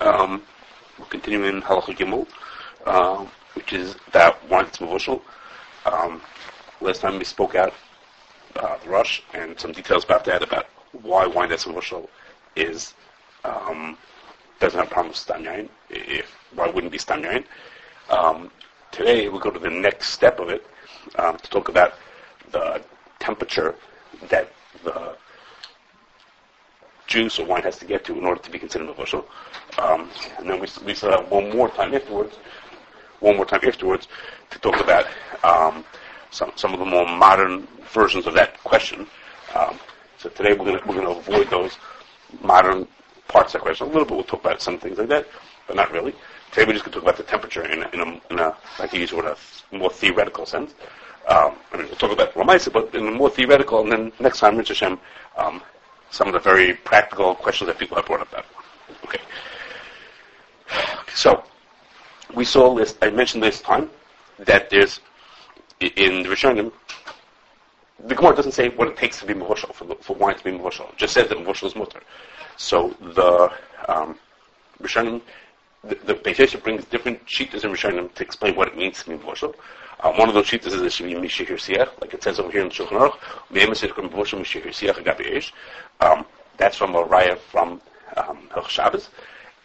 Um, we're continuing in Halacha Gimel, uh, which is that that's mevushal. Um, last time we spoke out uh, the rush and some details about that, about why wine that's mevushal is um, doesn't have a problem with stam. If why wouldn't be stamyan. Um, today we'll go to the next step of it um, to talk about the temperature that the juice or wine has to get to in order to be considered a. Um, and then we, we still one more time afterwards, one more time afterwards, to talk about um, some some of the more modern versions of that question. Um, so today we're going we're to avoid those modern parts of that question a little bit. We'll talk about some things like that, but not really. Today we're just going to talk about the temperature in in a, in a like to use it a more theoretical sense. Um, I mean, we'll talk about Ramaisa, but in a more theoretical, and then next time, Rich Hashem, um, some of the very practical questions that people have brought up. Okay. So we saw this. I mentioned this time that there's in the Rishonim. The Gemara doesn't say what it takes to be mevushal for, for wine to be mevushal. It just says that mevushal is mutter. So the um, Rishonim, the, the brings different shitas in Rishonim to explain what it means to be mevushal. Um, one of those sheets is it should be Siach, like it says over here in the Shulchan Aruch, um, that's from a raya from um, Shabbos.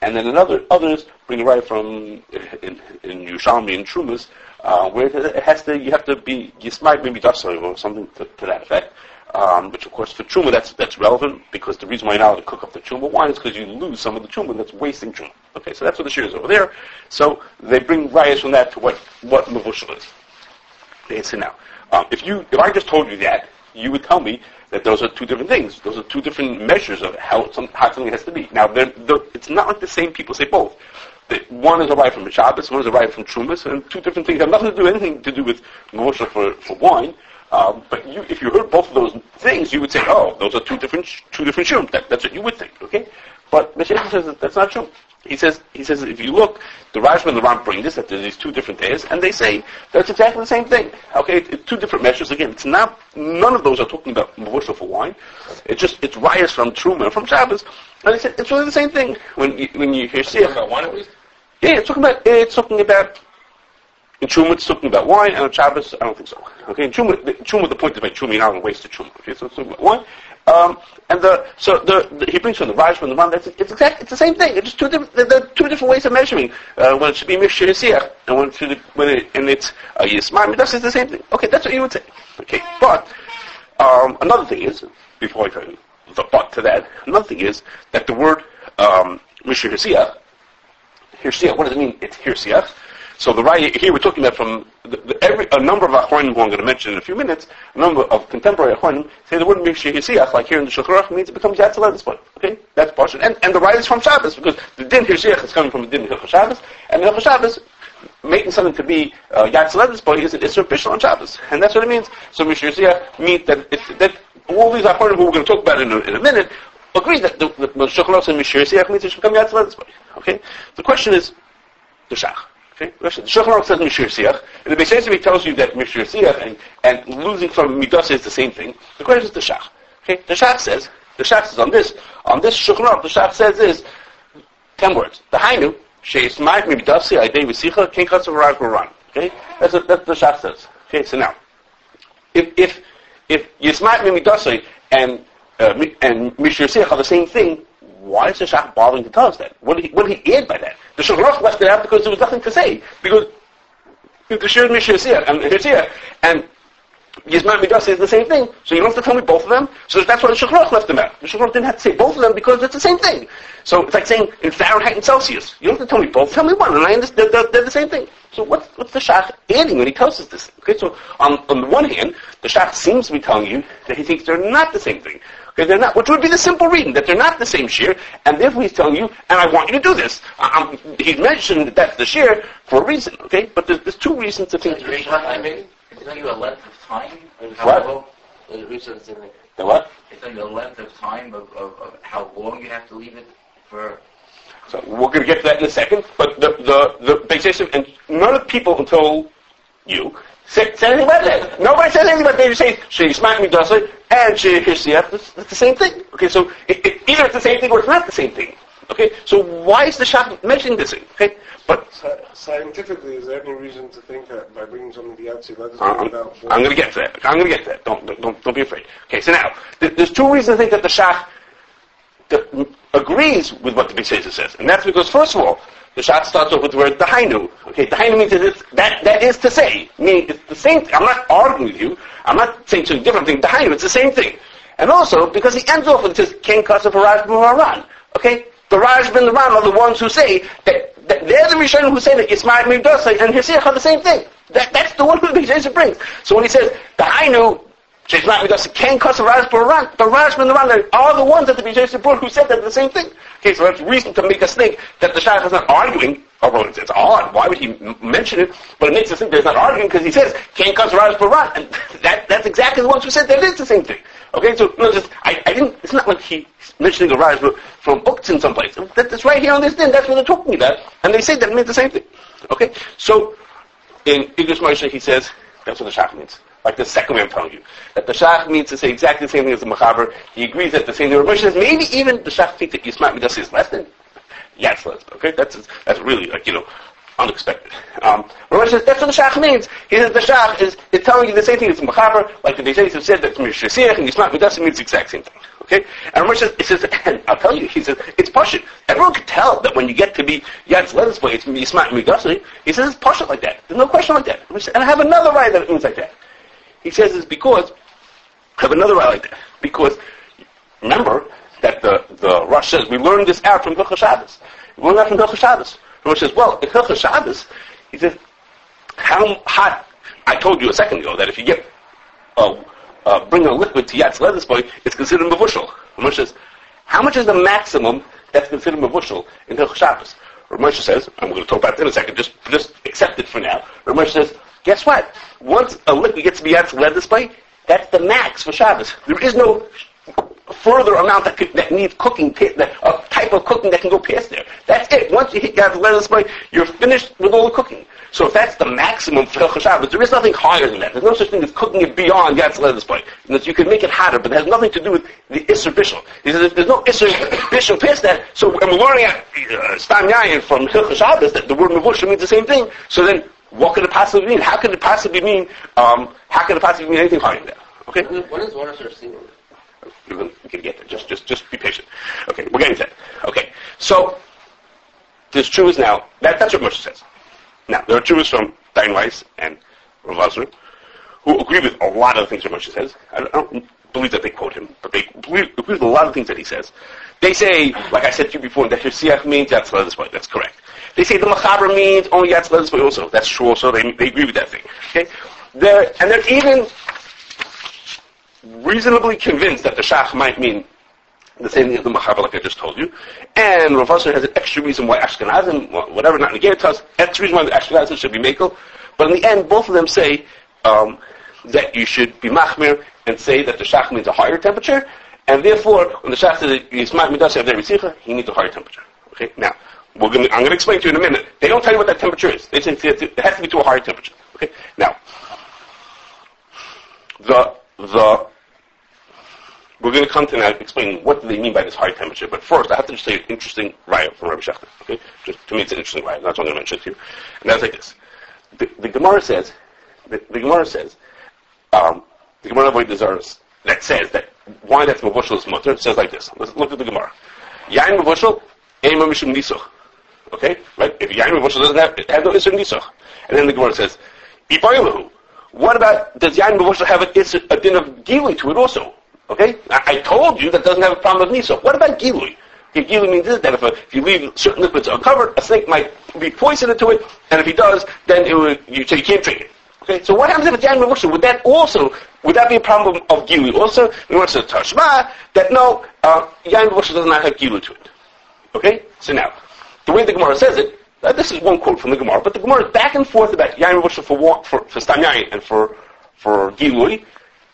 And then another, others bring a raya from, in, in Yerushalmi and Trumas, uh, where it has to, you have to be, Yismai maybe Dasari or something to, to that effect. Um, which of course for truma that's that's relevant because the reason why you're not allowed to cook up the truma wine is because you lose some of the truma that's wasting truma. Okay, so that's what the shir is over there. So they bring rayas from that to what what mavushal is the answer now. Um, if you, if I just told you that, you would tell me that those are two different things. Those are two different measures of how, some, how something has to be. Now, they're, they're, it's not like the same people say both. One is a right from Shabbos, one is a right from Trumas, and two different things have nothing to do anything to do with Moshe for, for wine. Um, but you, if you heard both of those things, you would say, "Oh, those are two different two different shum." That, that's what you would think, okay? But the Shaitan says that that's not true. He says, he says, if you look, the Rashba and the Ran bring this, that there's these two different days, and they say that's exactly the same thing. Okay, it's two different measures. Again, it's not, none of those are talking about Mavusha for wine. It's just, it's riots from Truma, from Shabbos. And they said, it's really the same thing. When you, when you hear Siach. about wine at least? Yeah, it's talking about, it's talking about, in it's talking about wine, and on Shabbos, I don't think so. Okay, in Truma, the, Truma, the point is by Truma, you're not waste the. Okay, so it's about wine. Um, and the so the, the, he brings from the Raj from the Ram. That's it's exact. It's the same thing. It's just two different. There are two different ways of measuring. Uh, when it should be mishir and when it should when it and it's uh, yismar. That's the same thing. Okay, that's what you would say. Okay, but um, another thing is before I tell you the but to that, another thing is that the word um, mishir hirsiach. What does it mean? It's hirsiach. So the right here we're talking about from the, the, every, a number of achronim who I'm going to mention in a few minutes, a number of contemporary achronim say the word mishihisiach, like here in the Shulchan means it becomes yatzal this point. Okay, that's partial. And, and the right is from Shabbos because the din hirsiach is coming from the din hilchah Shabbos, and the Shabbos making something to be uh, yatzal this point is official on Shabbos, and that's what it means. So mishihisiach means that it, that all these achronim who we're going to talk about in a, in a minute agree that the, Shulchan Aruch mishihisiach means it should become yatzal this point. Okay, the question is the shach. Okay? The Shulchan Aruch says Mishir Siach, and the Beis tells you that Mishir Siach and, and losing from Midas is the same thing. The question is the Shach. Okay? The Shach says, the Shach says on this, on this Shulchan Aruch, the Shach says is, ten words. The Hainu, Sheismai Midasi Aidei V'sicha, Ken Chatzav Run. Okay? That's what, that's what the Shach says. Okay, so now, if, if, if Yismat Midasi and, uh, and Mishir Siach are the same thing, why is the Shach bothering to tell us that? What did he, what did he add by that? The Shulchan left it out because there was nothing to say. Because the Shir Mishir and Hirsiach and Yisman Midas is the same thing. So you don't have to tell me both of them. So that's why the Shulchan left them out. The Shulchan didn't have to say both of them because it's the same thing. So it's like saying in Fahrenheit and Celsius. You don't have to tell me both. Tell me one, and I understand they're, they're the same thing. So what's, what's the Shach adding when he tells us this? Okay, so on, on the one hand, the Shach seems to be telling you that he thinks they're not the same thing. Okay, they're not, which would be the simple reading, that they're not the same shear, and therefore he's telling you, and I want you to do this. Um, he's mentioned that that's the shear for a reason, okay? But there's, there's two reasons to think. Is it telling you a length of time? What? The what? It's telling you a length of time of, of, of how long you have to leave it for so we're going to get to that in a second. But the the the basis and none of the people until you say, say anything about that. Nobody says anything about just say she smacked me it and she hears the That's, that's the same thing. Okay, so it, it, either it's the same thing or it's not the same thing. Okay, so why is the Shach mentioning this thing? Okay, but Scientifically, is there any reason to think that by bringing something to the outside, that is I'm, without I'm going to get to that. I'm going to get to that. Don't, don't, don't be afraid. Okay, so now, th- there's two reasons to think that the Shach that mm, agrees with what the Bishesa says. And that's because, first of all, the shot starts off with the word Dahainu. Okay, Dahainu means that, that, is to say, meaning it's the same, I'm not arguing with you, I'm not saying something different thing, Dahainu, it's the same thing. And also, because he ends off with this Ken Kasa Faraj Ran. Okay? The Raj and the Ran are the ones who say that, that they're the Rishonim who say that Yismael Mibdasa and Hisiach are the same thing. That, that's the one who the Bishesa brings. So when he says, Dahainu, She's not because Ken Kasa Raj Ran, the Raj and the Ram are the ones that the Bishesa brought who said that the same thing. Okay, so that's reason to make us think that the Shach is not arguing, although it's, it's odd, why would he m- mention it? But it makes us think that he's not arguing because he says, Ken Kasa Raj Ran, and that, that's exactly the ones who said that it is the same thing. Okay, so no, just, I, I didn't, it's not like he's mentioning a Raj from Uktzin someplace. That, that's right here on this thing, that's what they're talking about, and they say that it means the same thing. Okay, so in English Moshe he says, that's what the Shach means. Like the second way I'm telling you. That the Shach means to say exactly the same thing as the Mechaber. He agrees that the same thing. Moshe says maybe even the Shach thinks that Yismat Midas is less than Yatzlas. Okay? That's, that's really like, you know, unexpected. Um, Ramesh says that's what the Shach means. He says the Shach is, is telling you the same thing as the Mechaber, like the Dejays have said that Mishasiach and Yismat Midas means the exact same thing. Okay? And Ramesh says, it says, and I'll tell you, he says, it's Pashit. Everyone can tell that when you get to be way, it's Yismat Midasi. He says it's Pashit like that. There's no question like that. And I have another right that it means like that. He says it's because, I have another that. Because, remember that the, the Rosh says, we learned this out from Hilchah Shabbos. We learned that from Hilchah Shabbos. Rosh says, well, in Hilchah Shabbos, he says, how hot, I told you a second ago that if you get, uh, bring a liquid to Yatz boy, it's considered mavushal. Rosh says, how much is the maximum that's considered mavushal in Hilchah Shabbos? Ramesh says, I'm going to talk about that in a second, just, just accept it for now. Ramesh says, guess what? Once a liquid gets to be Yatz Levis boy, that's the max for Shabbos. There is no further amount that, could, that needs cooking, a type of cooking that can go past there. That's it. Once you hit Yatz Levis boy, you're finished with all the cooking. So if that's the maximum for Hilchah Shabbos, there is nothing higher than that. There's no such thing as cooking it beyond Yatz Levis boy. You can make it hotter, but it has nothing to do with the Isser if there's no Isser Bishul past that, so we're learning at uh, Stam Yayin from Shabbos that the word Mavush means the same thing. So then, what could it possibly mean? How could it possibly mean? Um, how could it possibly mean anything higher than that? Okay, When is water source single? we're going to get there. Just, just, just be patient. Okay, we're getting to that. Okay, so there's truths now. That, that's what Moshe says. Now there are truths from Dain Weiss and Rav who agree with a lot of the things that Moshe says. I don't, I don't believe that they quote him, but they agree, agree with a lot of things that he says. They say, like I said to you before, that Hisiach means Yatz Levis Boy. That's correct. They say the Machaber means only Yatz Levis Boy also. That's true also. They, they agree with that thing. Okay? They're, and they're even reasonably convinced that the Shach might mean the same thing as the Machaber, like I just told you. And Rav Asher has an extra reason why Ashkenazim, whatever, not negated to us, that's the reason why the Ashkenazim should be Makel. But in the end, both of them say um, that you should be Machmir and say that the Shach means a higher temperature, and therefore, when the Shach says that Yismat Midas have he needs a higher temperature. Okay, now, we're gonna, I'm going to explain to you in a minute. They don't tell you what that temperature is. They say it has to be to a higher temperature. Okay, now, the, the, we're going to come to now explain what do they mean by this high temperature. But first, I have to just say an interesting riot from Rabbi Shechter. Okay, just, to me it's an interesting riot. That's what I'm going to mention to you. And that's like this: the, the Gemara says, the, the Gemara says, um, the Gemara avoid desires that says that why that's mavushal is mutter. It says like this. Let's look at the Gemara. Yain mavushal, ema mishum nisuch. Okay, right? If yain mavushal doesn't have, it has no isur nisuch. And then the Gemara says, ibaylahu. What about does yain mavushal have a, isur- a din of gili to it also? Okay? I, I told you that doesn't have a problem with Nisa. What about Gilui? Okay, Gilui means this, that if, a, if you leave certain liquids uncovered, a snake might be poisoned into it, and if he does, then it would, you, so you can't drink it. Okay, so what happens if it's Yan Mavusha? Would that also, would that be a problem of Gilui? Also, we want to Tashma, that no, uh, Yan Mavusha does not have Gilui to it. Okay? So now, the way the Gemara says it, uh, this is one quote from the Gemara, but the Gemara is back and forth about Yain Mavusha for, for, for Stam Yain and for, for Gilui,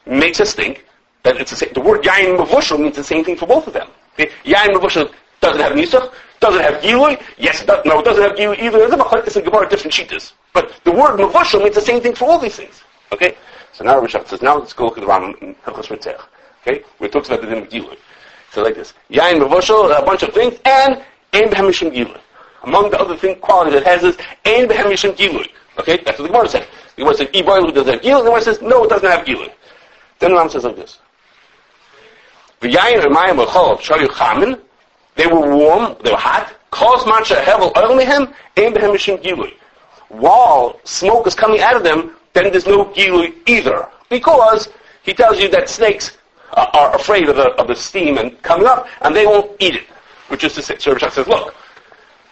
makes us think that it's the same. The word yain mavushal means the same thing for both of them. Okay? Yain mavushal doesn't have nisach, doesn't have gilui. Yes, it does, no, it doesn't have gilui either. There's a machlekes and gemara different shitas. But the word mavushal means the same thing for all these things. Okay? So now Rishab says, now let's go look at the Rambam in Hilchos Rotzeach. Okay? It talks about the din of gilui. So like this. Yain mavushal, a bunch of things, and Ein behem mishum gilui. Among the other thing, qualities it has is and behem mishum gilui. Okay, that's what the Gemara said. The Gemara said, Iboilu doesn't have gilui. The Gemara says, no, it doesn't have gilui. Then the Ram says like this. V'yayin and v'chol shayu chamin. They were warm, they were hot. Kos matcha hevel oil mehem, ein behem mishum gilui. While smoke is coming out of them, then there's no gilui either. Because he tells you that snakes are afraid of the, of the steam and coming up, and they won't eat it. Which is to say, Rishak says, look,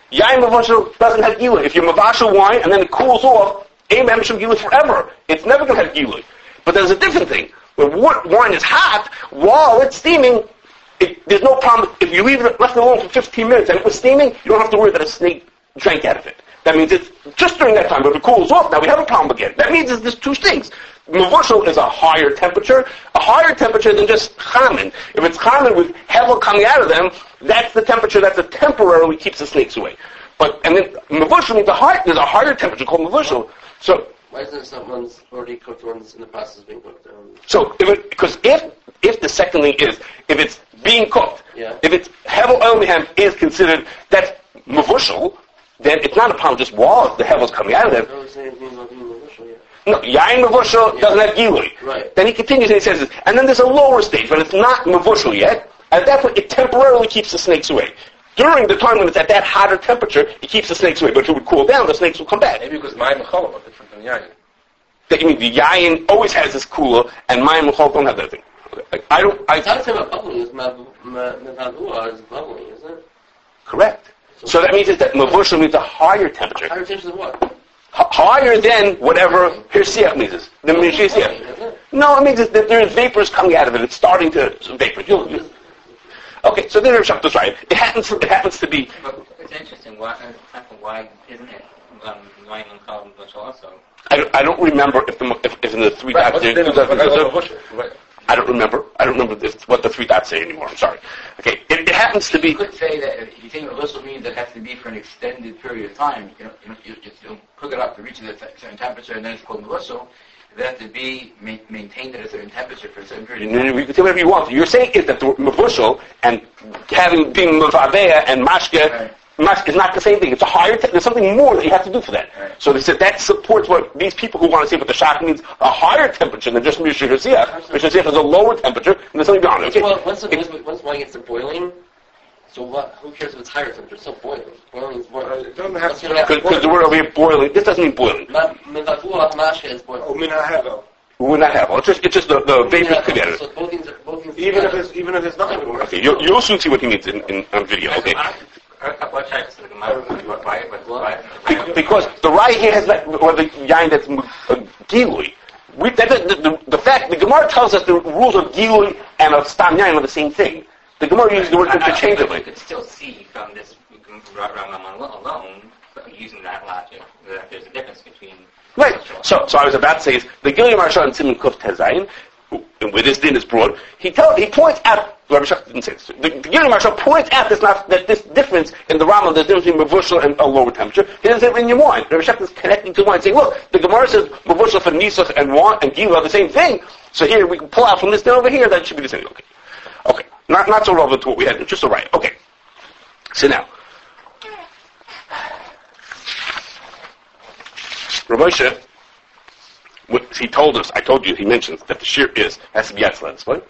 Yain Mavashal doesn't have gilui. If you Mavashal wine and then it cools off, Aim Hamishim gilui forever. It's never going to have gilui. But there's a different thing. When wine is hot, while it's steaming, it, there's no problem. If you leave it left it alone for 15 minutes and it was steaming, you don't have to worry that a snake drank out of it. That means it's just during that time, but if it cools off, now we have a problem again. That means there's two things. Mavushal is a higher temperature, a higher temperature than just chamin. If it's chamin with hevel coming out of them, that's the temperature that temporarily keeps the snakes away. But and then mavushal means a high, there's a higher temperature called mavushal. So why isn't someone's already cooked ones in the process being cooked? Um, so if it, because if if the second thing is if it's being cooked, yeah. if it's hevel oil is considered that's mavushal, then it's not a problem just while the hevel's coming out of them. No, yain mavushal doesn't have gilui. Right. Then he continues and he says this. And then there's a lower stage when it's not mavushal yet. At that point, it temporarily keeps the snakes away. During the time when it's at that hotter temperature, it keeps the snakes away. But if it would cool down, the snakes will come back. Maybe because mayim cholam are different than. That, I mean, the yain always has this cooler, and mayim and don't have that thing. I- I don't. It's I not saying about bubbling, it's mavua is bubbling, isn't it? correct. So that means that mavushal means a higher temperature, Higher temperature than what? H- higher than whatever hirsiach means. is. The Bubbling, hirsiach. No, it means that there's vapors coming out of it. It's starting to vapor. You'll, you okay, so then Rav Shach is right. It happens. It happens to be. But it's interesting. Why, uh, why isn't it um, wine and carbon bush also? I don't, I don't remember if, the, if, if in the three Right, dots what's the there- difference? there's a- But I. Right. I don't remember. I don't remember if, what the three dots say anymore. I'm sorry. Okay, it, it happens to be. You could say that if you think reversal means it has to be for an extended period of time. You know, you, know, you, you, cook it up to reach a certain temperature, and then it's called reversal. It has to be ma- maintained at a certain temperature for a certain period of time. you can say whatever you want. You're saying is that the mavushal and having being mavaveya and mashke Right. is not the same thing. It's a higher. Te- there's something more that you have to do for that. Right. So they said that supports what these people who want to say what the shock means a higher temperature than just mishra Mishra Mishra is a lower temperature and there's something beyond it. Okay. Well, once, once, once wine gets to boiling, so what? Who cares if it's higher temperature? It's still boiling. Boiling is boiling. Uh, it doesn't have to you have Because the word over here boiling, this doesn't mean boiling. Ma- Mevavua mashka is Oh, boiling. min. We're not have. It's just it's just the, the vapor Yeah, together. So both things are, both things Even if it's even if it's not going to Okay, you'll, you'll soon see what he means in, in on video. Okay. What types of why? Why? Because the right here has that, or the yain that's uh, gilui. We, that, the, the, the fact, the Gemara tells us the rules of gilui and of stam yain are the same thing. The Gemara uses the word You interchangeably. could still see from this Rambam alone, using that logic, that there's a difference between. Right. So, so I was about to say is the Gilyon Maharsha and Simon Kuf Tezayin, where this din is brought, he tell, he points out. Rabbi Shach didn't say this. The, the Gilyon Maharsha points out this not that this difference in the Rambam, the difference between mavushal and a lower temperature. He doesn't say it in your wine. Rabbi Shach is connecting to wine, saying, look, the Gemara says mavushal for nisach and wine and gilui are the same thing. So here we can pull out from this din over here that it should be the same. Okay. Not not so relevant to what we had. Just so right. Okay. So now. What he told us, I told you, he mentions that the shear is, has to be Yatz display.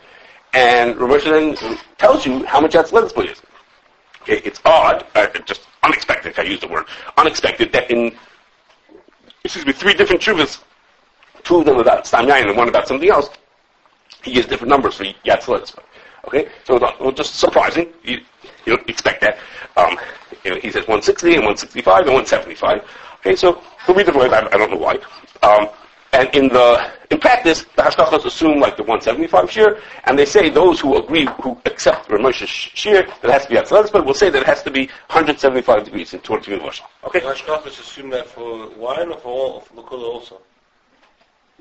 And Rav Moshe then tells you how much Yatz display is. Okay, it's odd, uh, just unexpected, I use the word, unexpected that in, excuse me, three different shuvas, two of them about Stam and one about something else, he gives different numbers for Yatz display. Okay, so it's not- well, just surprising. You, you don't expect that. Um, you know, he says 160 and 165 and 175. Okay, so read different ways. I, I don't know why. Um, and in the in practice, the hashgachas assume like the 175 shear, and they say those who agree, who accept Ramosha's shear, that it has to be at but will say that it has to be 175 degrees in order to. Okay, Hashgachas assume that for wine or for all, for Lakula also.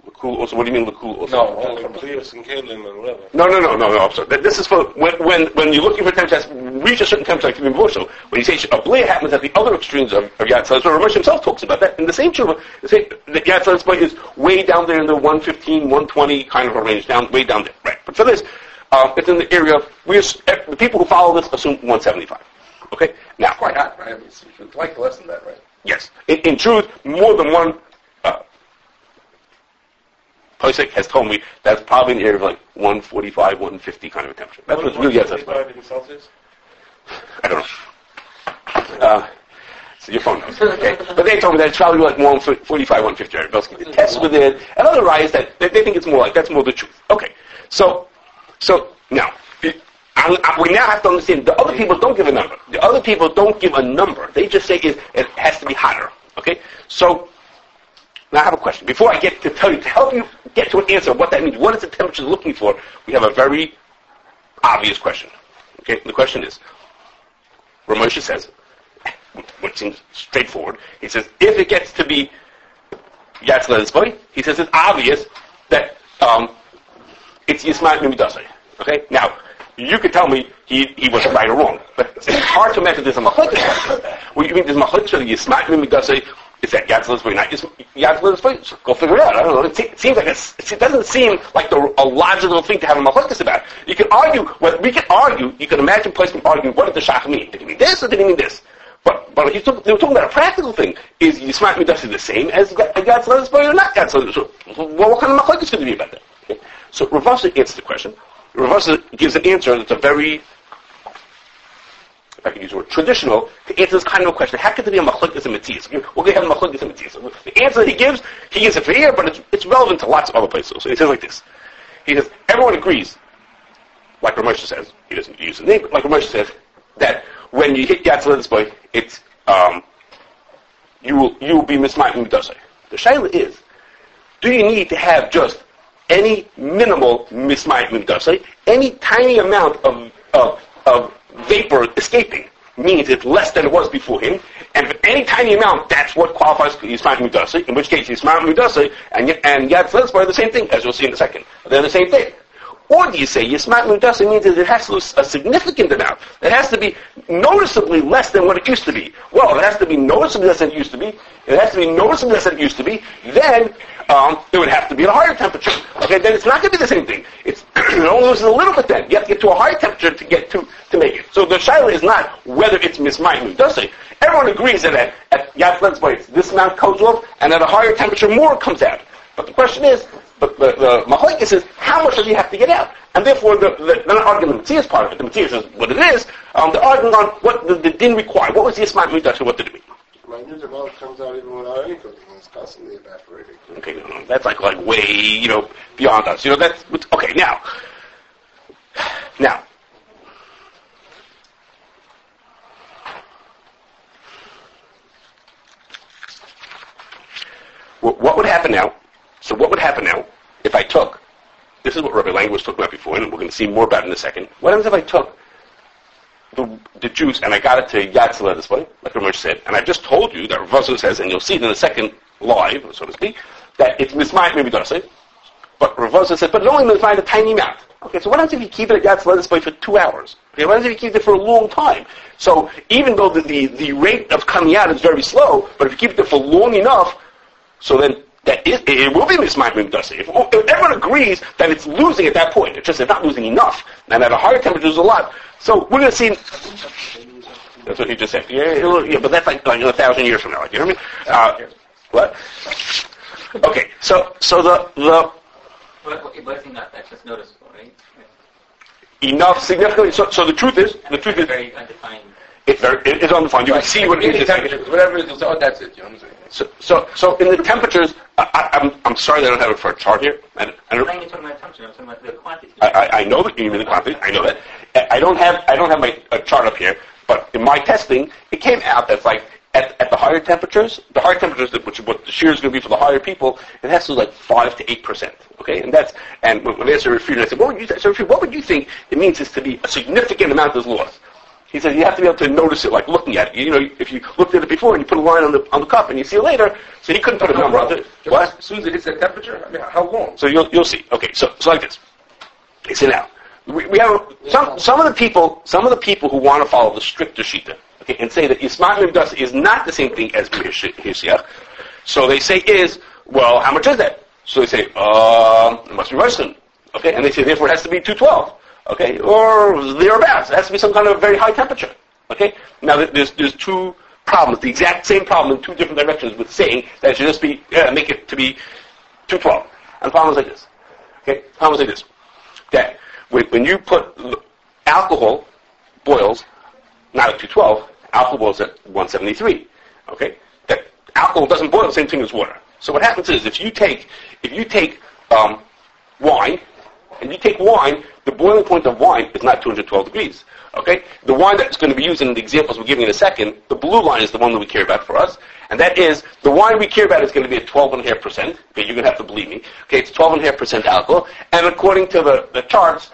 Lakul also. What do you mean Lakul also? No, And for and Kalim and whatever. No, no, no, no, no. I'm sorry. This is for when when when you're looking for that's reach a certain like to be Moshe. When you say a blea happens at the other extremes of, of Yad Tzadz, Ramesh himself talks about that in the same tshuva. They say that Yad Tzadz point is way down there in the 115, 120 kind of a range, down way down there. Right. But for this, um, it's in the area of we eh, the people who follow this assume 175. Okay? Now, Quite hot, right? I mean, it's, like less than that, right? Yes. In, in truth, more than one Posek has told me that's probably in the area of like 145, 150 kind of a temperature. That's what's really gets us. 25 in Celsius? I don't know. Uh, so your phone knows. Okay. But they told me that it's probably like 145, 150 area. Belsky did tests with it, and other writers that they, they think it's more like that's more the truth. Okay. So, so now. it- I, I, we now have to understand the other people don't give a number. The other people don't give a number. They just say it, it has to be hotter. Okay? So, now I have a question. Before I get to tell you, to help you get to an answer of what that means, what is the temperature looking for, we have a very obvious question. Okay? The question is, Ramosha says, which seems straightforward, he says, if it gets to be Yatzla he says it's obvious that um, it's Yismael Mimidasai. Okay? Now, you could tell me he, he was right or wrong, but it's hard to imagine there's a machlekes. Well, you mean there's whether Yismael Mimidasai is that Yatzla Tzboy, not Yatzla Tzboy? Go figure it out. I don't know. It, se- it seems like it doesn't seem like the, a logical thing to have a machlekes about. You can argue, well, we can argue, you can imagine placement arguing, what did the Shach mean? Did he mean this or did he mean this? But but he's they were talking about a practical thing. Is Yismael Midasi the same as God's let us or not God's let so, well, what kind of machlekes could there be about that? Okay? So Ravasa answers the question. Ravasa gives an answer that's a very, I can use the word, traditional to answer this kind of a question. How could there be a machlekes and mitzvahs? Well, they have a machlekes and mitzvahs. The answer that he gives, he gives it for here, but it's, it's relevant to lots of other places. So he says like this. He says, everyone agrees, like Ramosha says, he doesn't use the name, but like Ramosha says, that when you hit Yatzal boy, it's, um, you will, you will be misminded midasai. The shaila is, do you need to have just any minimal midasai, any tiny amount of, of, of vapor escaping means it's less than it was before him, and any tiny amount, that's what qualifies for Yismael Mudasai, in which case Yismael Mudasai and, and Yad Flitzbar are the same thing, as you'll see in a second. They're the same thing. Or do you say Yismat Mudasa means that it has to lose a significant amount? It has to be noticeably less than what it used to be. Well, it has to be noticeably less than it used to be, it has to be noticeably less than it used to be, then um, it would have to be at a higher temperature. Okay, then it's not going to be the same thing. It's it only loses a little bit then. You have to get to a higher temperature to get to to make it. So the shaila is not whether it's misminded Mudasa. Everyone agrees that at, at Yad this amount comes off, and at a higher temperature more comes out. But the question is, but the, the Mahoikis is, how much does he have to get out? And therefore, the, the, they're not arguing the Matthias part of it. The Matthias is what it is. Um, they're arguing on what the, the din required. What was the Ismail Midash and what did it mean? My news amount comes out even without any cooking. It's constantly evaporating. Okay, no, no, that's like, like way, you know, beyond us. You know, that's, okay, now. Now. What would happen now? So what would happen now if I took, this is what Rabbi Lang was talking about before, and we're going to see more about it in a second. What happens if I took the, the juice and I got it to Yatzela this way, like Ramesh said, and I just told you that Rav says, and you'll see it in a second live, so to speak, that it's mismayed maybe Darcy, but Rav said, but it only mismayed a tiny amount. Okay, so what happens if you keep it at Yatzela this way for two hours? Okay, what happens if you keep it for a long time? So even though the, the, the rate of coming out is very slow, but if you keep it there for long enough, so then that it, it will be mismatched with Dusty. If, if everyone agrees that it's losing at that point, it's just it's not losing enough, and at a higher temperature it's a lot. So we're going to see. That's what he just said. Yeah, yeah, but that's like, like a thousand years from now. Like, you know what I mean? Uh, what? Okay, so so the the But, but think that's just noticeable, right? enough significantly. So so the truth is the truth is Very undefined. It's very it- it's undefined. You can see what it temperature, whatever it is, oh, that's it. You know what I'm saying? So so so in the temperatures, I, I, I'm I'm sorry that I don't have it for a chart here. I, I I'm don't, talking about temperature, I'm talking about the quantity. I, I, I know that you mean the quantity. I know that. I- don't have I don't have my uh, chart up here, but in my testing, it came out that's like at, at the higher temperatures, the higher temperatures, that- which is what the shear is going to be for the higher people, it has to be like five to eight percent. Okay, and that's and when, when I answered refuted, I said, what would you so what would you think it means is to be a significant amount is lost? He said you have to be able to notice it, like looking at it. You know, if you looked at it before and you put a line on the on the cup and you see it later, so he couldn't put a number on it. What? As soon as it hits that temperature, I mean, how long? So you'll you'll see. Okay, so so like this. He said now we, we have some some of the people some of the people who want to follow the stricter shita, okay, and say that Ismail Mibdas is not the same thing as Hirsiach. So they say is well, how much is that? So they say um, it must be Russian, okay, and they say therefore it has to be two twelve, okay, or thereabouts. It has to be some kind of very high temperature. Okay? Now, there's, there's two problems, the exact same problem in two different directions with saying that it should just be, uh, make it to be 212. And the problem is like this. Okay? The problem is like this. That when, when you put alcohol boils, not at 212, alcohol boils at 173. Okay? That alcohol doesn't boil the same thing as water. So what happens is if you take, if you take, um, wine, and you take wine, the boiling point of wine is not 212 degrees. Okay? The wine that's going to be used in the examples we're giving in a second, the blue line is the one that we care about for us. And that is, the wine we care about is going to be at 12.5%. Okay, you're going to have to believe me. Okay, it's 12.5% alcohol. And according to the, the charts,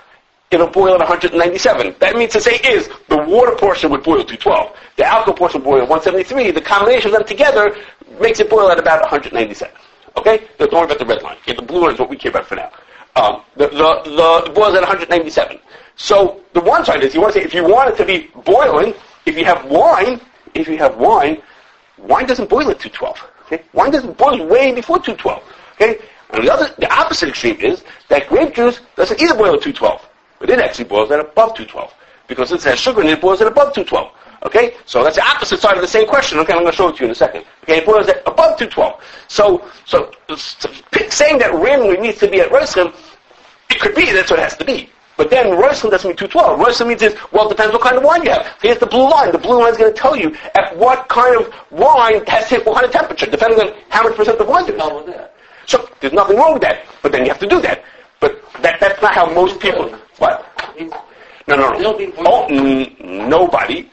it'll boil at 197. That means to say is, the water portion would boil to 12. The alcohol portion would boil at 173. The combination of them together makes it boil at about 197. Okay? Don't worry about the red line. Okay, the blue line is what we care about for now. Um, the, the, the boils at 197. So the one side is you want to say if you want it to be boiling, if you have wine, if you have wine, wine doesn't boil at 212. Okay? Wine doesn't boil way before 212. Okay? And the other, the opposite extreme is that grape juice doesn't either boil at 212, but it actually boils at above 212 because it has sugar in it, it boils at above 212. Okay? So that's the opposite side of the same question. Okay, I'm going to show it to you in a second. Okay, it boils at above 212. So, so, so saying that randomly needs to be at Roshim, it could be that's what it has to be. But then Roshim doesn't mean 212. Roshim means is, well, it depends what kind of wine you have. Here's the blue line. The blue line is going to tell you at what kind of wine has hit what kind of temperature, depending on how much percent of wine there is. problem with that? So there's nothing wrong with that. But then you have to do that. But that, that's not how most people... What? No, no, no. Oh, n- nobody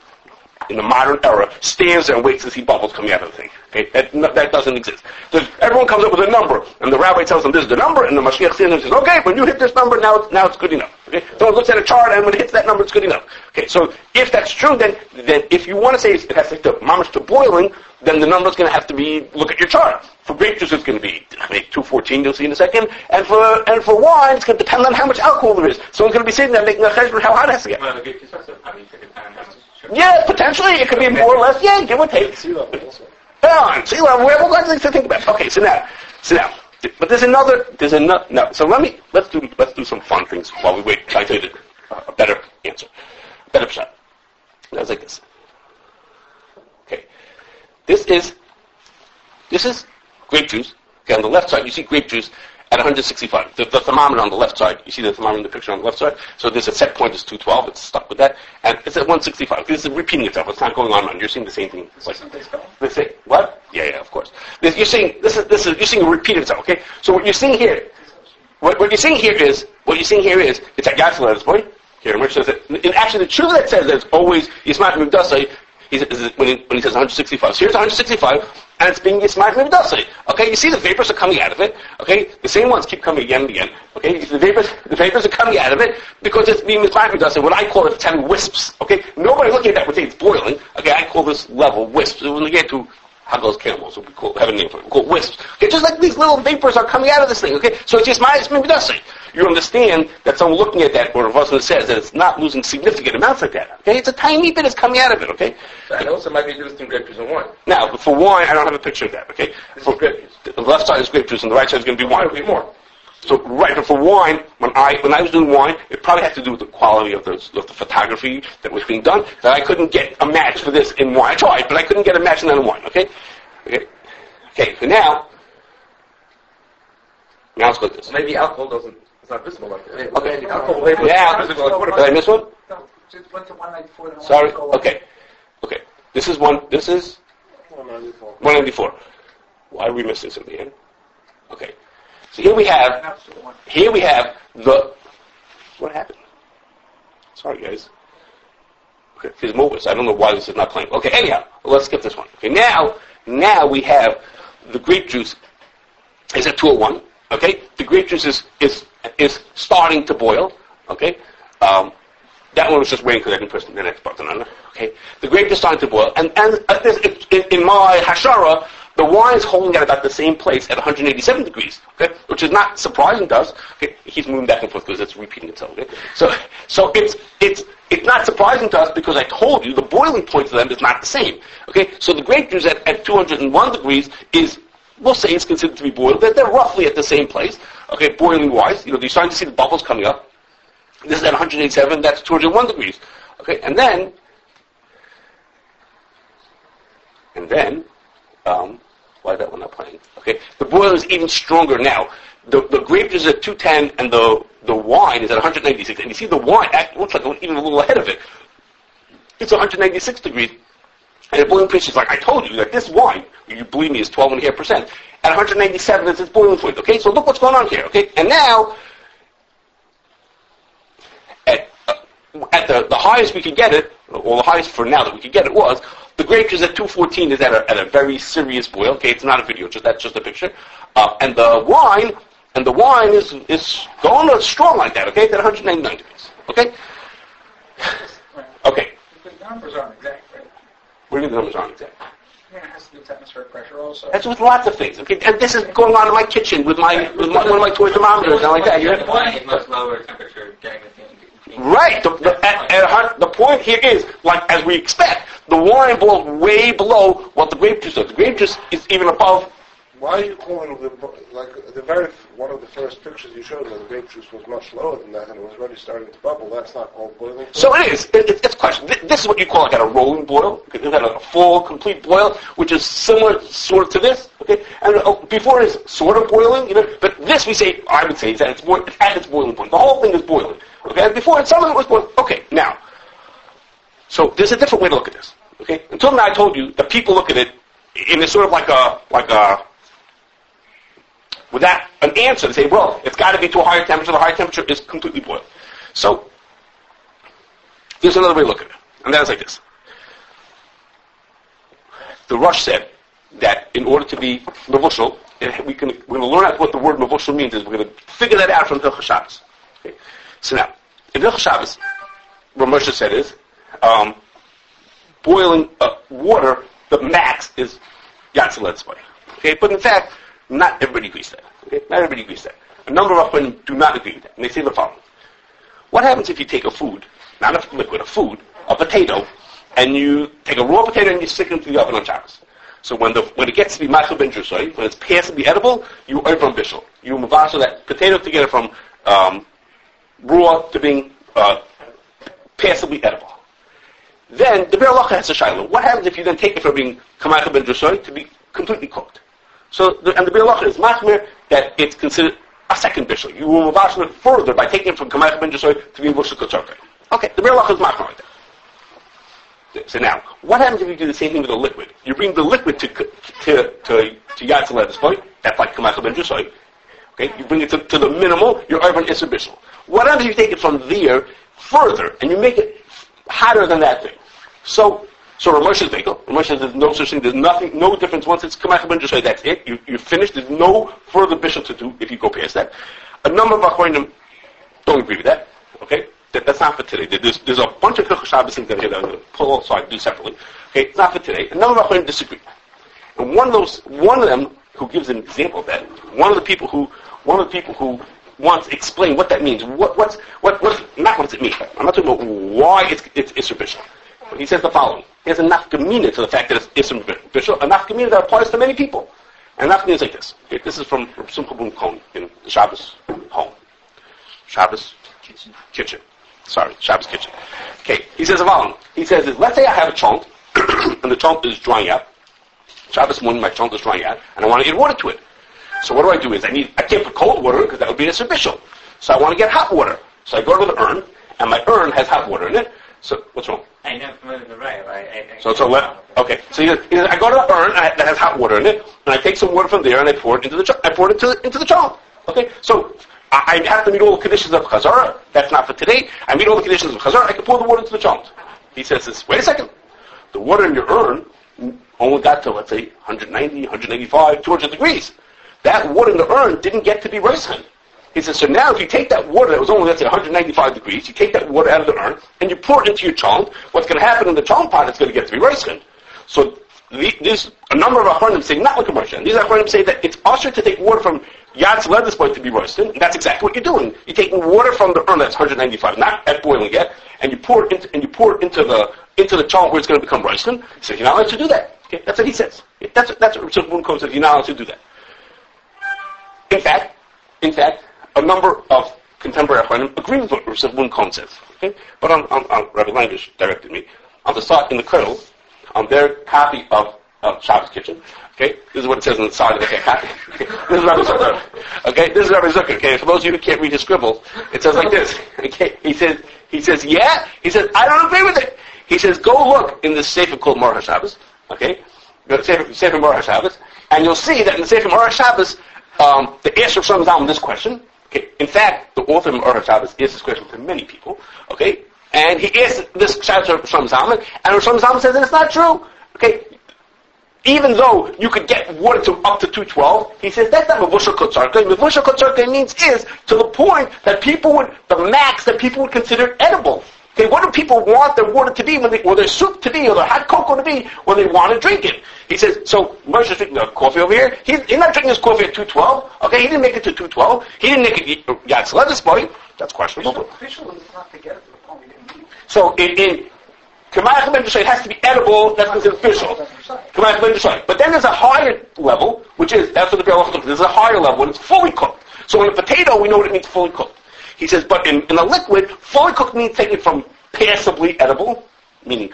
in the modern era stands and waits to see bubbles coming out of the thing. Okay, that, that doesn't exist. There's, everyone comes up with a number, and the rabbi tells them this is the number, and the Mashiach stands and says, okay, when you hit this number, now it's, now it's good enough. Okay, someone looks at a chart, and when it hits that number, it's good enough. Okay, so if that's true, then, then if you want to say it has to the mamish to boiling, then the number's going to have to be, look at your chart. For grape juice, it's going to be, I mean, 214, you'll see in a second, and for, and for wine, it's going to depend on how much alcohol there is. Someone's going to be sitting there making a cheshbon how hot it has to get. Well, the grape juice also, I mean, take a time. Sure. Yeah, potentially it could be more or less. Yeah, give or take. Sea level also. See, well, we have all kinds of things to think about. Okay, so now, so now, but there's another, there's another. No, so let me let's do let's do some fun things while we wait. Try to get a better answer, better shot. That's like this. Okay, this is this is grape juice. Okay, on the left side you see grape juice at 165. The, the thermometer on the left side, you see the thermometer in the picture on the left side. So there's a set point is 212. It's stuck with that, and it's at 165. This is repeating itself. It's not going on. and on. You're seeing the same thing. Like, they say what? Yeah, yeah, of course. You're seeing this is this is you're seeing it repeat of itself. Okay, so what you're seeing here, what, what you're seeing here is what you're seeing here is it's at gas at this point. Here, Rich says that. And actually, the truth that says that it's always Mivdasai is, is when, he, when he says 165. So here's 165, and it's being Yismat Mivdasai. Okay, you see the vapors are coming out of it. Okay, the same ones keep coming again and again. Okay, the vapors the vapors are coming out of it because it's being Yismat Mivdasai. What I call it, it's having wisps. Okay, nobody looking at that would say it's boiling. Okay, I call this level wisps. When they get to Hagel's camels, we call, have a name for it. We call wisps. Okay, just like these little vapors are coming out of this thing. Okay, so it's just my it's you understand that someone looking at that, or Russell says that it's not losing significant amounts like that. Okay, it's a tiny bit is coming out of it. Okay. And also might be grape juice and wine. Now, for wine, I don't have a picture of that. Okay. For grape juice. the left side is grape juice, and the right side is going to be wine. Be more. So right, but for wine, when I when I was doing wine, it probably had to do with the quality of the of the photography that was being done. That I couldn't get a match for this in wine. I tried, but I couldn't get a match in that in wine. Okay. Okay. Okay. So now, now let's go like this. Maybe alcohol doesn't, not visible like. Okay. Alcohol is visible did I miss one? No, just went to 194. then Sorry. Okay. Okay. This is one. This is 194. 194. Why are we missing something here? Okay. So here we have. Here we have the. What happened? Sorry, guys. Okay. There's movers. I don't know why this is not playing. Okay. Anyhow, let's skip this one. Okay. Now, now we have the grape juice is at 201. Okay. The grape juice is is is starting to boil. Okay. Um, that one was just waiting because I didn't press the next button on it. Okay, the grape is starting to boil, and and in, in my hashara, the wine is holding at about the same place at 187 degrees. Okay, which is not surprising to us. Okay, he's moving back and forth because it's repeating itself. Okay, so so it's it's it's not surprising to us because I told you the boiling point for them is not the same. Okay, so the grape juice at, at 201 degrees is we'll say it's considered to be boiled. They're, they're roughly at the same place. Okay, boiling wise, you know, you're starting to see the bubbles coming up. This is at 187, that's 201 degrees. Okay, and then, And then, um, why is that one not playing? Okay, the boiler is even stronger now. The, the grape is at 210 and the, the wine is at 196. And you see the wine act, looks like even a little ahead of it. It's 196 degrees. And the boiling point is like, I told you that this wine, you believe me, is 12.5%. At 197 is its boiling point. Okay, so look what's going on here. Okay, and now, at, uh, at the, the highest we could get it, or the highest for now that we could get it was, the grape juice at 214 is at a, at a very serious boil. Okay, it's not a video, just that's just a picture. Uh, and the wine, and the wine is is going strong like that. Okay, at 199 degrees. Okay. Okay. The numbers aren't exact, right? What do you mean the numbers? Yeah, it has to do with atmospheric pressure also. That's with lots of things. Okay, and this is going on in my kitchen with my with my, one of my toy thermometers and like that. You The wine is much lower temperature getting the thing. Right. The, the, at, at, a hun- the point here is, like as we expect, the wine boils way below what the grape juice does. The grape juice is even above. Why are you calling the like the very one of the first pictures you showed where the grape juice was much lower than that and it was already starting to bubble? That's not called boiling. So it is. It, it, it's a question. Th- This is what you call like a rolling boil. It's got a full, complete boil, which is similar sort of to this. Okay, and uh, before it is sort of boiling, you know. But this we say, I would say, is that it's, it's at its boiling point. The whole thing is boiling. Okay, and before some of it was boiling. Okay, now. So there's a different way to look at this. Okay, until now I told you that people look at it in a sort of like a like a without an answer to say, well, it's got to be to a higher temperature. The higher temperature is completely boiled. So there's another way to look at it, and that is like this. The Rush said that in order to be mavushal, eh, we can we're going to learn out what the word mavushal means. Is we're going to figure that out from Hilchah Shabbos. Okay? So now, in Hilchah Shabbos, what Moshe said is um, boiling uh, water. The max is Yatzil Okay, but in fact, not everybody agrees that. Okay, not everybody agrees that. A number of them do not agree with that, and they say the following. What happens if you take a food, not a liquid, a food, a potato, and you take a raw potato and you stick it into the oven on Shabbos? So when the when it gets to be machal ben when it's past to be edible, you open on bishul. You mavasha that potato to get it from um, raw to being uh, passably edible. Then the Biur Halacha has a shiloh. What happens if you then take it from being kamachal ben to be completely cooked? So the, and the Biur Halacha is machmir that it's considered a second bishul. You will mavasha it further by taking it from kamachal ben Drusoi to being bishul kotzorka. Okay, the Biur Halacha is machmir like that. So now, what happens if you do the same thing with a liquid? You bring the liquid to to to to Yatzel at this point. That's like Kamachal ben Drusoi. Okay, you bring it to, to the minimal. You're over an Isser Bishul. What happens if you take it from there further and you make it hotter than that thing? So. So Ramosh is Bagel. Ramosh says there's no such thing, there's nothing, no difference. Once it's Kamach ben Drusoi, that's it. You, you're finished. There's no further bishul to do if you go past that. A number of Achronim don't agree with that. Okay? That, that's not for today. There's, there's a bunch of Hilchot Shabbos things that I'm going to pull aside, do separately. Okay, it's not for today. A number of Achronim disagree. And one of those, one of them who gives an example of that, one of the people who, one of the people who wants to explain what that means. What, what's, what, what's, not what does it mean. I'm not talking about why it's, it's. But he says the following. He has a nafkamina to the fact that it's Isser Bishul, a nafkamina that applies to many people. And nafkamina is like this. Okay, this is from, Simcha Cohen in the Shabbos home. Shabbos Kitchen. kitchen. Sorry, Shabbos kitchen. Okay, he says following. He says, let's say I have a chunk, and the chunk is drying out. Shabbos morning, my chunk is drying out, and I want to add water to it. So what do I do is I need, I can't put cold water because that would be a bishul. So I want to get hot water. So I go to the urn, and my urn has hot water in it. So what's wrong? I know with the right, right? I, I, So it's a let. Okay. So says, he says, I go to the urn I, that has hot water in it, and I take some water from there and I pour it into the I pour it into into the. Okay. So I, I have to meet all the conditions of chazara. That's not for today. I meet all the conditions of chazara. I can pour the water into the chunk. He says this. Wait a second. The water in your urn only got to let's say 190, 185, 200 degrees. That water in the urn didn't get to be raisin. He says, so now if you take that water that was only, let's say, 195 degrees, you take that water out of the urn, and you pour it into your chong, what's going to happen in the chong pot is going to get to be raisin. So the, there's a number of Achronim say, not like a Moshe, these Achronim say that it's usher to take water from Yad's Leather's point to be roasted, and that's exactly what you're doing. You're taking water from the urn that's 195, not at boiling yet, and you pour it into, and you pour it into the, into the chong where it's going to become roasted. He says, you're not allowed to do that. Okay? That's what he says. That's, that's what Rav Boone says, you're not allowed to do that. In fact, in fact, a number of contemporary Achronim agree with Boone says. Okay? But on, on, on Rabbi Langish directed me, on the side in the kernel, on their copy of of Shabbos kitchen. Okay, this is what it says on the side of the copy. this is Rabbi Zucker. Okay, this is Rabbi Zucker. Okay, for those of you who can't read his scribbles, it says like this. Okay, he says, he says, yeah. He says, I don't agree with it. He says, go look in the Sefer called Meor HaShabbos. Okay, Sefer, Sefer Meor HaShabbos, and you'll see that in the Sefer Meor HaShabbos, um, the answer of Shlomo on this question. Okay, in fact, the author of HaShabbos asked this question to many people. Okay, and he asked this question of Shlomo Zalman, and Shlomo Zalman says that it's not true. Okay, even though you could get water to up to 212, he says that's not Mevushal Kotzarka. Mevushal Kotzarka means is to the point that people would, the max that people would consider edible. Okay, what do people want their water to be when they, or their soup to be, or their hot cocoa to be when they want to drink it? He says, so Moshe's drinking the coffee over here. He's, he's not drinking his coffee at 212. Okay, he didn't make it to 212. He didn't make it oh, Yad Soledes Bo. That's questionable. Official is not to get it to the point we didn't need. So in, in Kamayach Ben it has to be edible, that's considered official. Kamayach Ben But then there's a higher level, which is, that's what the looks There's a higher level when it's fully cooked. So in a potato, we know what it means fully cooked. He says, but in, in a liquid, fully cooked means taken from passably edible, meaning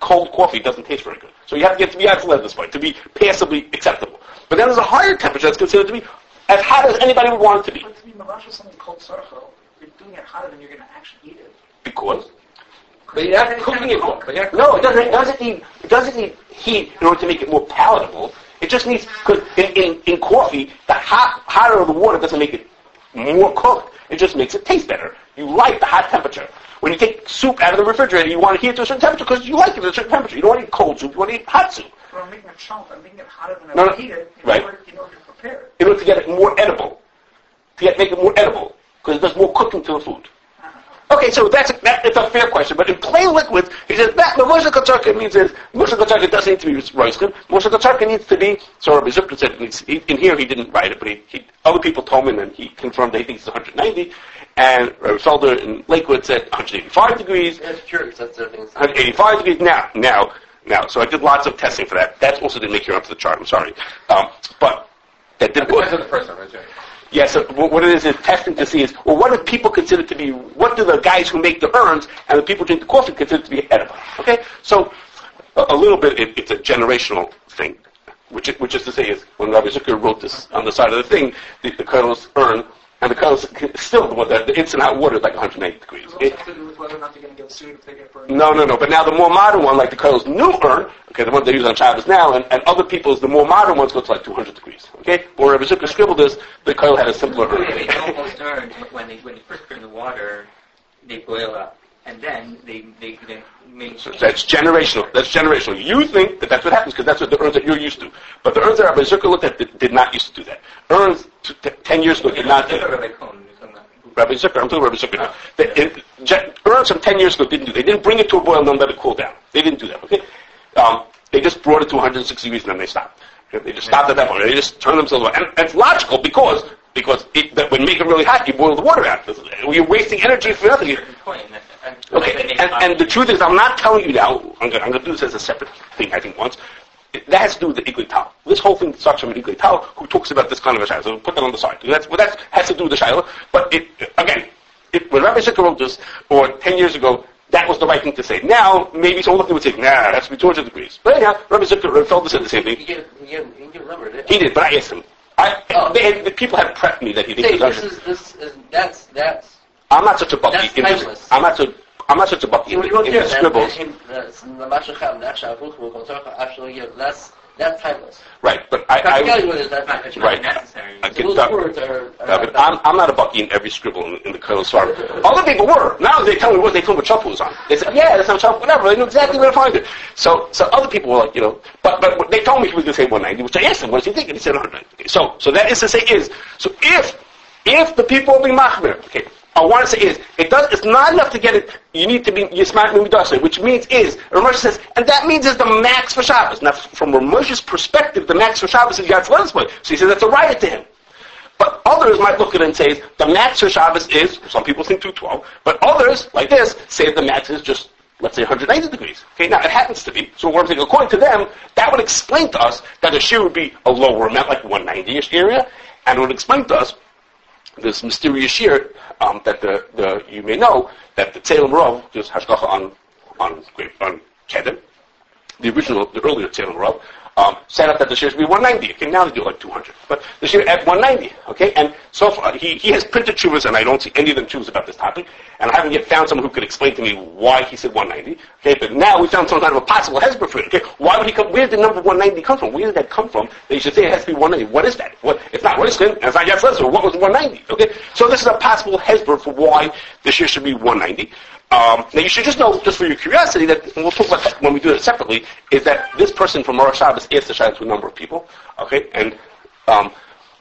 cold coffee doesn't taste very good. So you have to get to be actually at this point, to be passably acceptable. But then there's a higher temperature that's considered to be as hot as anybody would want it to be. But to be mamash with something called sarcho, you're doing it hotter than you're going to actually eat it. Because But you're not cooking it well. But No, it doesn't. It doesn't need. It doesn't need heat in order to make it more palatable. It just needs because in, in, in coffee, the hot hotter of the water doesn't make it more cooked. It just makes it taste better. You like the hot temperature. When you take soup out of the refrigerator, you want to heat it to a certain temperature because you like it at a certain temperature. You don't want to eat cold soup. You want to eat hot soup But I'm making a chunk, I'm making it hotter than I No, no. eat it in, Right. order, in order to prepare it. in order to get it more edible. To get make it more edible because it does more cooking to the food. Okay, so that's a, that, it's a fair question, but in plain liquid, he says that the Moshe Katzarka means is Moshe Katzarka doesn't need to be roasted. Moshe Katzarka needs to be. So Rabbi Zucker said needs, he, in here he didn't write it, but he, he other people told him, and he confirmed they think it's 190. And Rabbi Felder in Lakewood said 185 degrees. That's curious. That's the thing. 185 degrees. Now, now, now. So I did lots of testing for that. That also didn't make it onto the chart. I'm sorry, um, but that did. Depends on the person, right? Yeah. So what it is is testing to see is, well, what do people consider to be, what do the guys who make the urns and the people who drink the coffee consider to be edible? Okay? So, a, a little bit, it, it's a generational thing, which, is- which is to say is, when Rabbi Zucker wrote this on the side of the thing, the, the colonel's urn, and the colonel's still, the, the, the instant hot water is like 180 degrees. It It- also has to do with whether or not they're going to get sued if they get burned. no, no, no. But now the more modern one, like the Colonel's new urn, okay, the one they use on Shabbos now, and, and other people's, the more modern ones go to like 200 degrees. Okay? Where Rabbi Zucker scribbled this, the Colonel had a simpler urn. They almost earned when they when they first put in the water, they boil up, and then they they then make. So that's generational. That's generational. You think that that's what happens because that's what the urns that you're used to. But the urns that Rabbi Zucker looked at did, did not used to do that. Urns t- t- 10 years ago did not do that. Rabbi Cohn, you're talking about. Rabbi Zucker, I'm talking Rabbi Zucker now. The, urns from 10 years ago didn't do They didn't bring it to a boil and then let it cool down. They didn't do that, okay? Um, they just brought it to 160 degrees and then they stopped. They just stopped at that point. They just turned themselves on. And, and it's logical because because it, that when you make it really hot, you boil the water out. You're wasting energy for nothing. Point. Okay, and, and the truth is, I'm not telling you now. I'm going I'm to do this as a separate thing. I think once. It- That has to do with the Eglei Tal. This whole thing starts from an Eglei Tal who talks about this kind of a shiloh. So we'll put that on the side. That's, well, that has to do with the shiloh. But it, again, it, when Rabbi Zucker wrote this, or 10 years ago, that was the right thing to say. Now, maybe some looking would say, nah, that's to be 200 degrees. But anyhow, Rabbi Felder said the same He thing. he get, he get remembered. didn't He did, but I asked him. I, Oh. they the people have prepped me that he it's this is this is that's that's. I'm not such a bucky That's in this. I'm not so. I'm not such a bucky in, the- you in the scribbles. that's the Masha Cham, the Aksha Avuch, Ruch, Tzorcha, Actually, yeah, that's that's timeless. Right, but I, I, Practicality is that Not, it's Right. not necessary. I So can those talk- words are. are but I'm, I'm not a bucky in every scribble in, in the Colonel's farm. Other people were. Now they tell me what they told me what Chuffle was on. They said, yeah, that's not Chuffle, whatever. They knew exactly where to find it. So, so other people were like, you know, but, but they told me he was going to say 190, which I asked him, what does he think? And he said 190. So, so that is to say is, so if, if the people are being machmir, okay, I want to say is, it does, it's not enough to get it, you need to be Yismat Mimidasa, which means is, Ramesh says, and that means is the max for Shabbos. Now, from Ramesh's perspective, the max for Shabbos is Yad Soledes Bo. So he says that's a riot to him. But others might look at it and say the max for Shabbos is, some people think 212, but others, like this, say the max is just, let's say 190 degrees. Okay, now it happens to be. So what I'm saying, according to them, that would explain to us that the shear would be a lower amount, like 190-ish area, and it would explain to us this mysterious shear um, that the, the you may know that the Tzelem Rav, just hashgacha on on on Kedem, the original, the earlier Tzelem Rav, um, set up that the share should be 190. Okay, now they do like 200, but the share at 190. Okay, and so far he, he has printed chuvas, and I don't see any of them chuvas about this topic, and I haven't yet found someone who could explain to me why he said 190. Okay, but now we found some kind of a possible hesber for it. Okay, why would he come? Where did the number 190 come from? Where did that come from? That you should say it has to be 190. What is that? What? It's not Riskin, it's not Yatz So what was 190? Okay, so this is a possible hesber for why the share should be 190. Um, now you should just know, just for your curiosity, that we'll talk about that when we do it separately, is that this person from Rosh Shabbos asked the shadow to a number of people, okay, and um,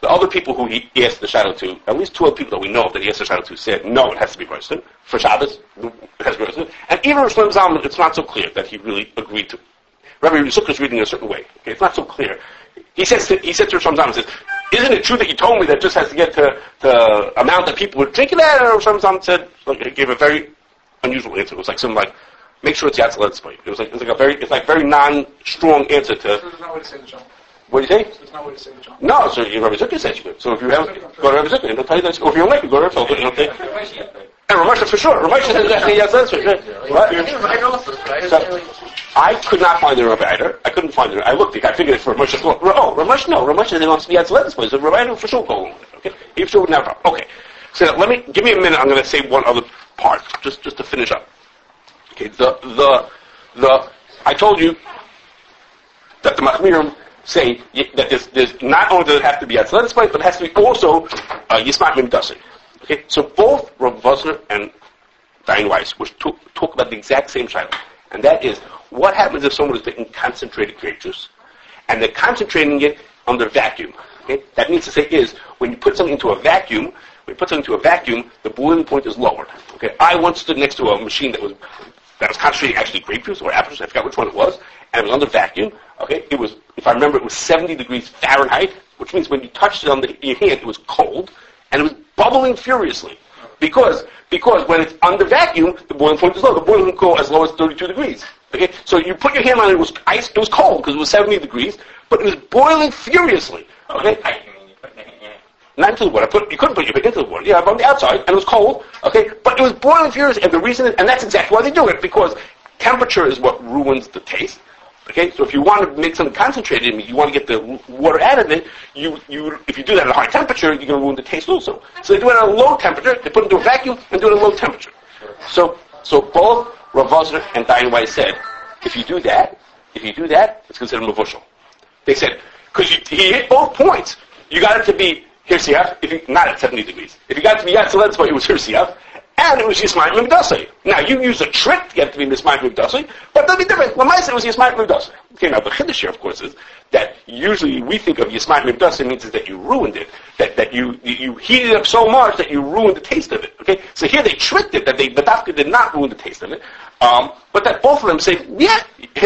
the other people who he asked the shadow to, at least two other people that we know of that he asked the shadow to, said no, it has to be Royston for Shabbos, it has to be Royston, and even Rosh Zalman, it's not so clear that he really agreed to. Rabbi Yisuk is reading a certain way. Okay, it's not so clear. He says to, he said to Rosh Zalman, says, isn't it true that you told me that just has to get to the amount that people would drink it at? And Rosh said, like, gave a very unusual answer. It was like something like, make sure it's Yad Soledes Bo. It was like, it was like a very, it's like very non-strong answer to, There's no way to say the John. what do you say? There's no way to say the John. No, so Rabbi Zucker said you could. So if you have, go to Rabbi Zucker, and he'll tell you that, or if you don't like it, go to Rabbi Zucker, and he'll tell you. And Ramosha for sure. Ramosha said that Yad Soledes Bo. What? I also, right? So, I could not find the Rabbi I couldn't find it. I looked. I figured it for Ramosh. Oh, Ramosh, no. Ramosh said he wants to be Yad Soledes Bo. So Rabbi for sure go. Okay? He sure would never have a problem. Okay. So let me, give me a minute. I'm going to say one other part, just, just to finish up. Okay, the, the, the, I told you that the Machmirim say that there's, there's not only does it have to be Yatz but it has to be also uh, Yismat Mimdasi. Okay, so both Rav Vosner and Dayan Weiss which talk, about the exact same shaila, and that is what happens if someone is taking concentrated grape juice and they're concentrating it on under vacuum. Okay, that means to say is when you put something into a vacuum, when you put something into a vacuum, the boiling point is lowered. Okay, I once stood next to a machine that was that was concentrating actually grape juice or apple juice. I forgot which one it was, and it was under vacuum. Okay, it was if I remember, it was 70 degrees Fahrenheit, which means when you touched it on the, your hand, it was cold and it was bubbling furiously. Because because when it's under vacuum, the boiling point is low. The boiling point go as low as 32 degrees. Okay, so you put your hand on it, it was ice, it was cold because it was 70 degrees, but it was boiling furiously. Okay, not into the water. Put, you couldn't put your hand into the water. Yeah, on the outside, and it was cold. Okay, but it was boiling furiously, and the reason, and that's exactly why they do it because temperature is what ruins the taste. Okay, so if you want to make something concentrated, you want to get the water out of it. You, you, if you do that at a high temperature, you're going to ruin the taste also. So they do it at a low temperature. They put it into a vacuum and do it at a low temperature. So, so both Rav and Dayan said, if you do that, if you do that, it's considered mevushal. They said because he hit both points. You got it to be hirsiyaf, if you, not at 70 degrees. If you got to be yatzaletsva, it was hirsiyaf, and it was Yismael Migdasei. Now, you use a trick to get it to be Yismael Migdasei, but that'll be different. Said it was Yismael Migdasei. Okay, now the Chiddush here, of course, is that usually we think of Yismael Migdasei means that you ruined it, that, that you, you heated it up so much that you ruined the taste of it. Okay, so here they tricked it, that they, Badafka did not ruin the taste of it, um, but that both of them say, yeah,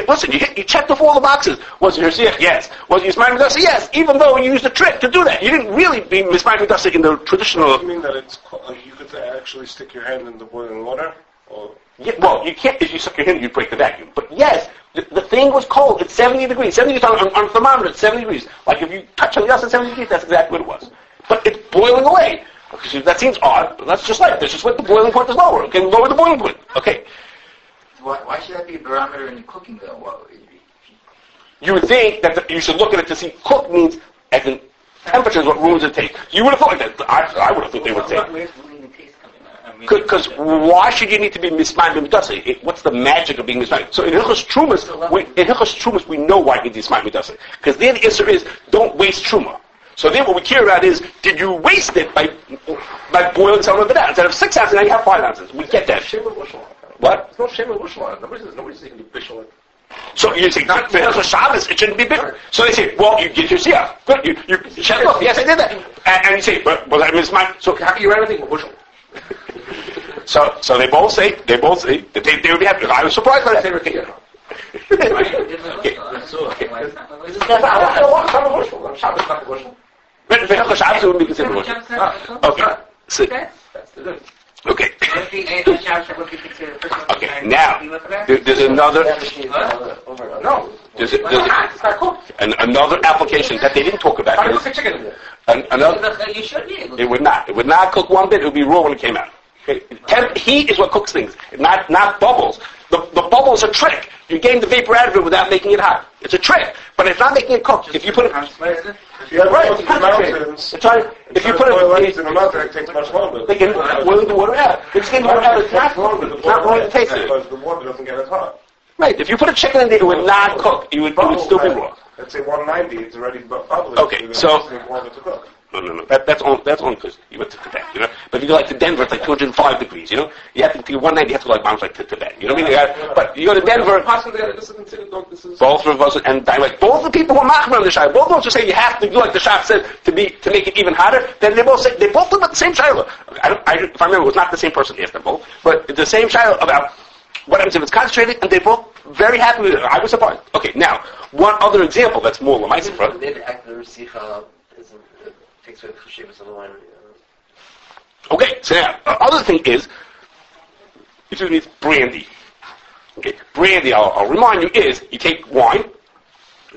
listen, you, hit, you checked off all the boxes. Was it Hirsiach? Yes. Was it Yismael Migdasei? Yes, even though you used a trick to do that. You didn't really be Yismael Migdasei in the traditional You mean that it's you could actually stick your hand in the boiling water? Or Yeah, well, you can't, if you suck your hand, you break the vacuum. But yes, the, the thing was cold. It's 70 degrees. 70 degrees on, on a thermometer, it's 70 degrees. Like if you touch something else at 70 degrees, that's exactly what it was. But it's boiling away. Okay, That seems odd, but that's just like this. Just what the boiling point is lower. Okay, lower the boiling point. Okay. Why, why should that be a barometer in cooking though? Well, You would think that the, you should look at it to see cook means as in temperature is what ruins the taste. You would have thought that. I, I would have thought they would say. Where's the taste coming out? I mean, Because why should you need to be mismad b'midase? What's the magic of being mismad? So in Hilchos Trumas, we, in Hilchos Trumas, we know why you need mismad b'midase. Because there the answer is, don't waste Truma. So then what we care about is, did you waste it by by boiling some of it out? Instead of six ounces, now you have five ounces. We get that. What? It's no shame in Wushla. Nobody's, nobody's saying you bishul it. So you say, not for Hilchos Shabbos, it shouldn't be bitter. So they say, well, you get your siyah. Good, you, you check off. Yes, I did that. And, and you say, but was that mismad? So How can you write anything with Wushla? So, so they both say, they both say that they, they would be happy. I was surprised by that. They were okay. okay. Shabbos not Wushla. But for Hilchos Shabbos, it wouldn't be considered Wushla. Ah, okay. So, okay. Okay. Now, there- there's another, No. there's, a- there's not? Ah, it's not cooked. a- an, another application that they didn't talk about. How do you is cook chicken in there? an, another, You should be able it would not. It would not cook one bit. It would be raw when it came out. Temp, heat is what cooks things, not not bubbles. The, the bubble is a trick. You're getting the vapor out of it without making it hot. It's a trick, but it's not making it cook. If you put it, it? If you right, right, it's concentrated. trying, if you put boil it, in the mountain, it takes much longer. they can boil the water out. It's getting the water out. It's not, it's not going to taste it. Because the water doesn't get as hot. Right. If you put a chicken in there, it would not cook. It would, it would still be raw. Let's say 190, it's already bubbling. Okay, so- gonna use water to cook. No, no, no. That, that's on, that's on because you went to Tibet, you know. But if you go like to Denver, it's like 205 degrees, you know. You have to, to 190, you have to go like bounce like to Tibet. You know what I mean? You got, but you go to Denver, Possibly, this is considered, dog, this is... both of us and I like both the people who are machmer on the shayla, both of us are saying you have to do like the shach said to be to make it even hotter. Then they both say they both about the same shayla. I, don't, I, if I remember, it was not the same person them both, but the same shayla about what happens if it's concentrated, and they both very happy with it. I was surprised. Okay, now one other example that's more lamaisa takes away the cheshivas of the. Okay, so now, the other thing is, excuse me, brandy. Okay, brandy, I'll, I'll remind you, is you take wine,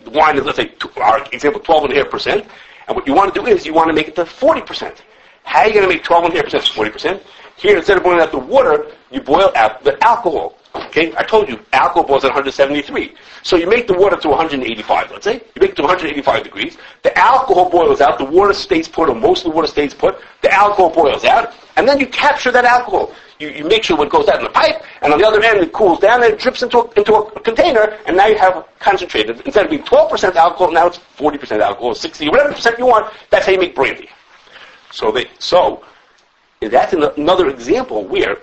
the wine is, let's say, two, our example, 12.5%, and what you want to do is you want to make it to 40%. How are you going to make 12.5% to 40%? Here, instead of boiling out the water, you boil out the alcohol. Okay, I told you, alcohol boils at 173. So you make the water to 185, let's say. You make it to 185 degrees. The alcohol boils out, the water stays put, or most of the water stays put. The alcohol boils out, and then you capture that alcohol. You, you make sure it goes out in the pipe, and on the other end it cools down and it drips into a, into a container, and now you have concentrated. Instead of being 12% alcohol, now it's 40% alcohol, 60, whatever percent you want. That's how you make brandy. So they, so that's an, another example where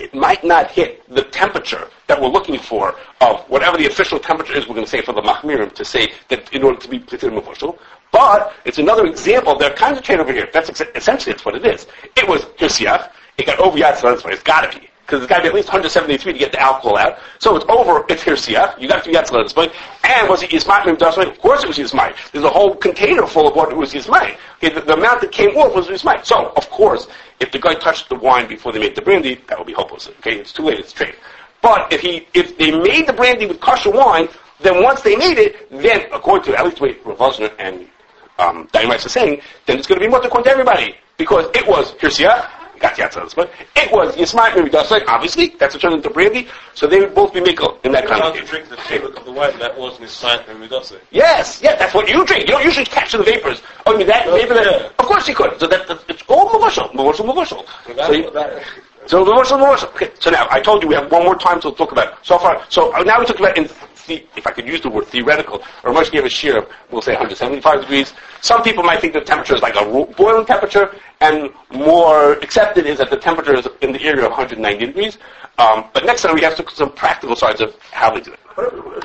it might not hit the temperature that we're looking for of whatever the official temperature is, we're going to say for the Machmirim to say that in order to be considered Mevushal. But it's another example of their concentrate over here. That's ex- essentially that's what it is. It was Hirsiyach. It got over Yatzal. It's got to be. Because it's got to be at least 173 to get the alcohol out. So it's over, it's Hirsiyach. You got to be Yatzal at this point. And was it Yismai Mimdasmai? Of course it was Yismai. There's a whole container full of what it was Yismai. Okay, the, the amount that came off was Yismai. So, of course, if the guy touched the wine before they made the brandy, that would be hopeless. Okay, it's too late, it's trade. But if he, if they made the brandy with kosher wine, then once they made it, then according to at least the way Rav Wosner and um, Dayan Weiss are saying, then it's going to be according to everybody because it was Hirsia, got Yatzah, but it was Yismael Miridasai, obviously that's a turn into brandy, so they would both be mikkel in that kind of drink the flavor of the wine that his sign and midase. Yes, yeah, that's what you drink. You don't usually capture the vapors. Oh, you mean that oh, vapor? That, yeah. Of course you could. So that, that it's all mevushal, mevushal, mevushal. So, you, That- so mevushal, mevushal. Okay. So now I told you we have one more time to talk about. So far, so now we talk about in if I could use the word theoretical. Or much gave a shear of we'll say 175 degrees. Some people might think the temperature is like a boiling temperature, and more accepted is that the temperature is in the area of 190 degrees. Um, but next time we have some practical sides of how we do it.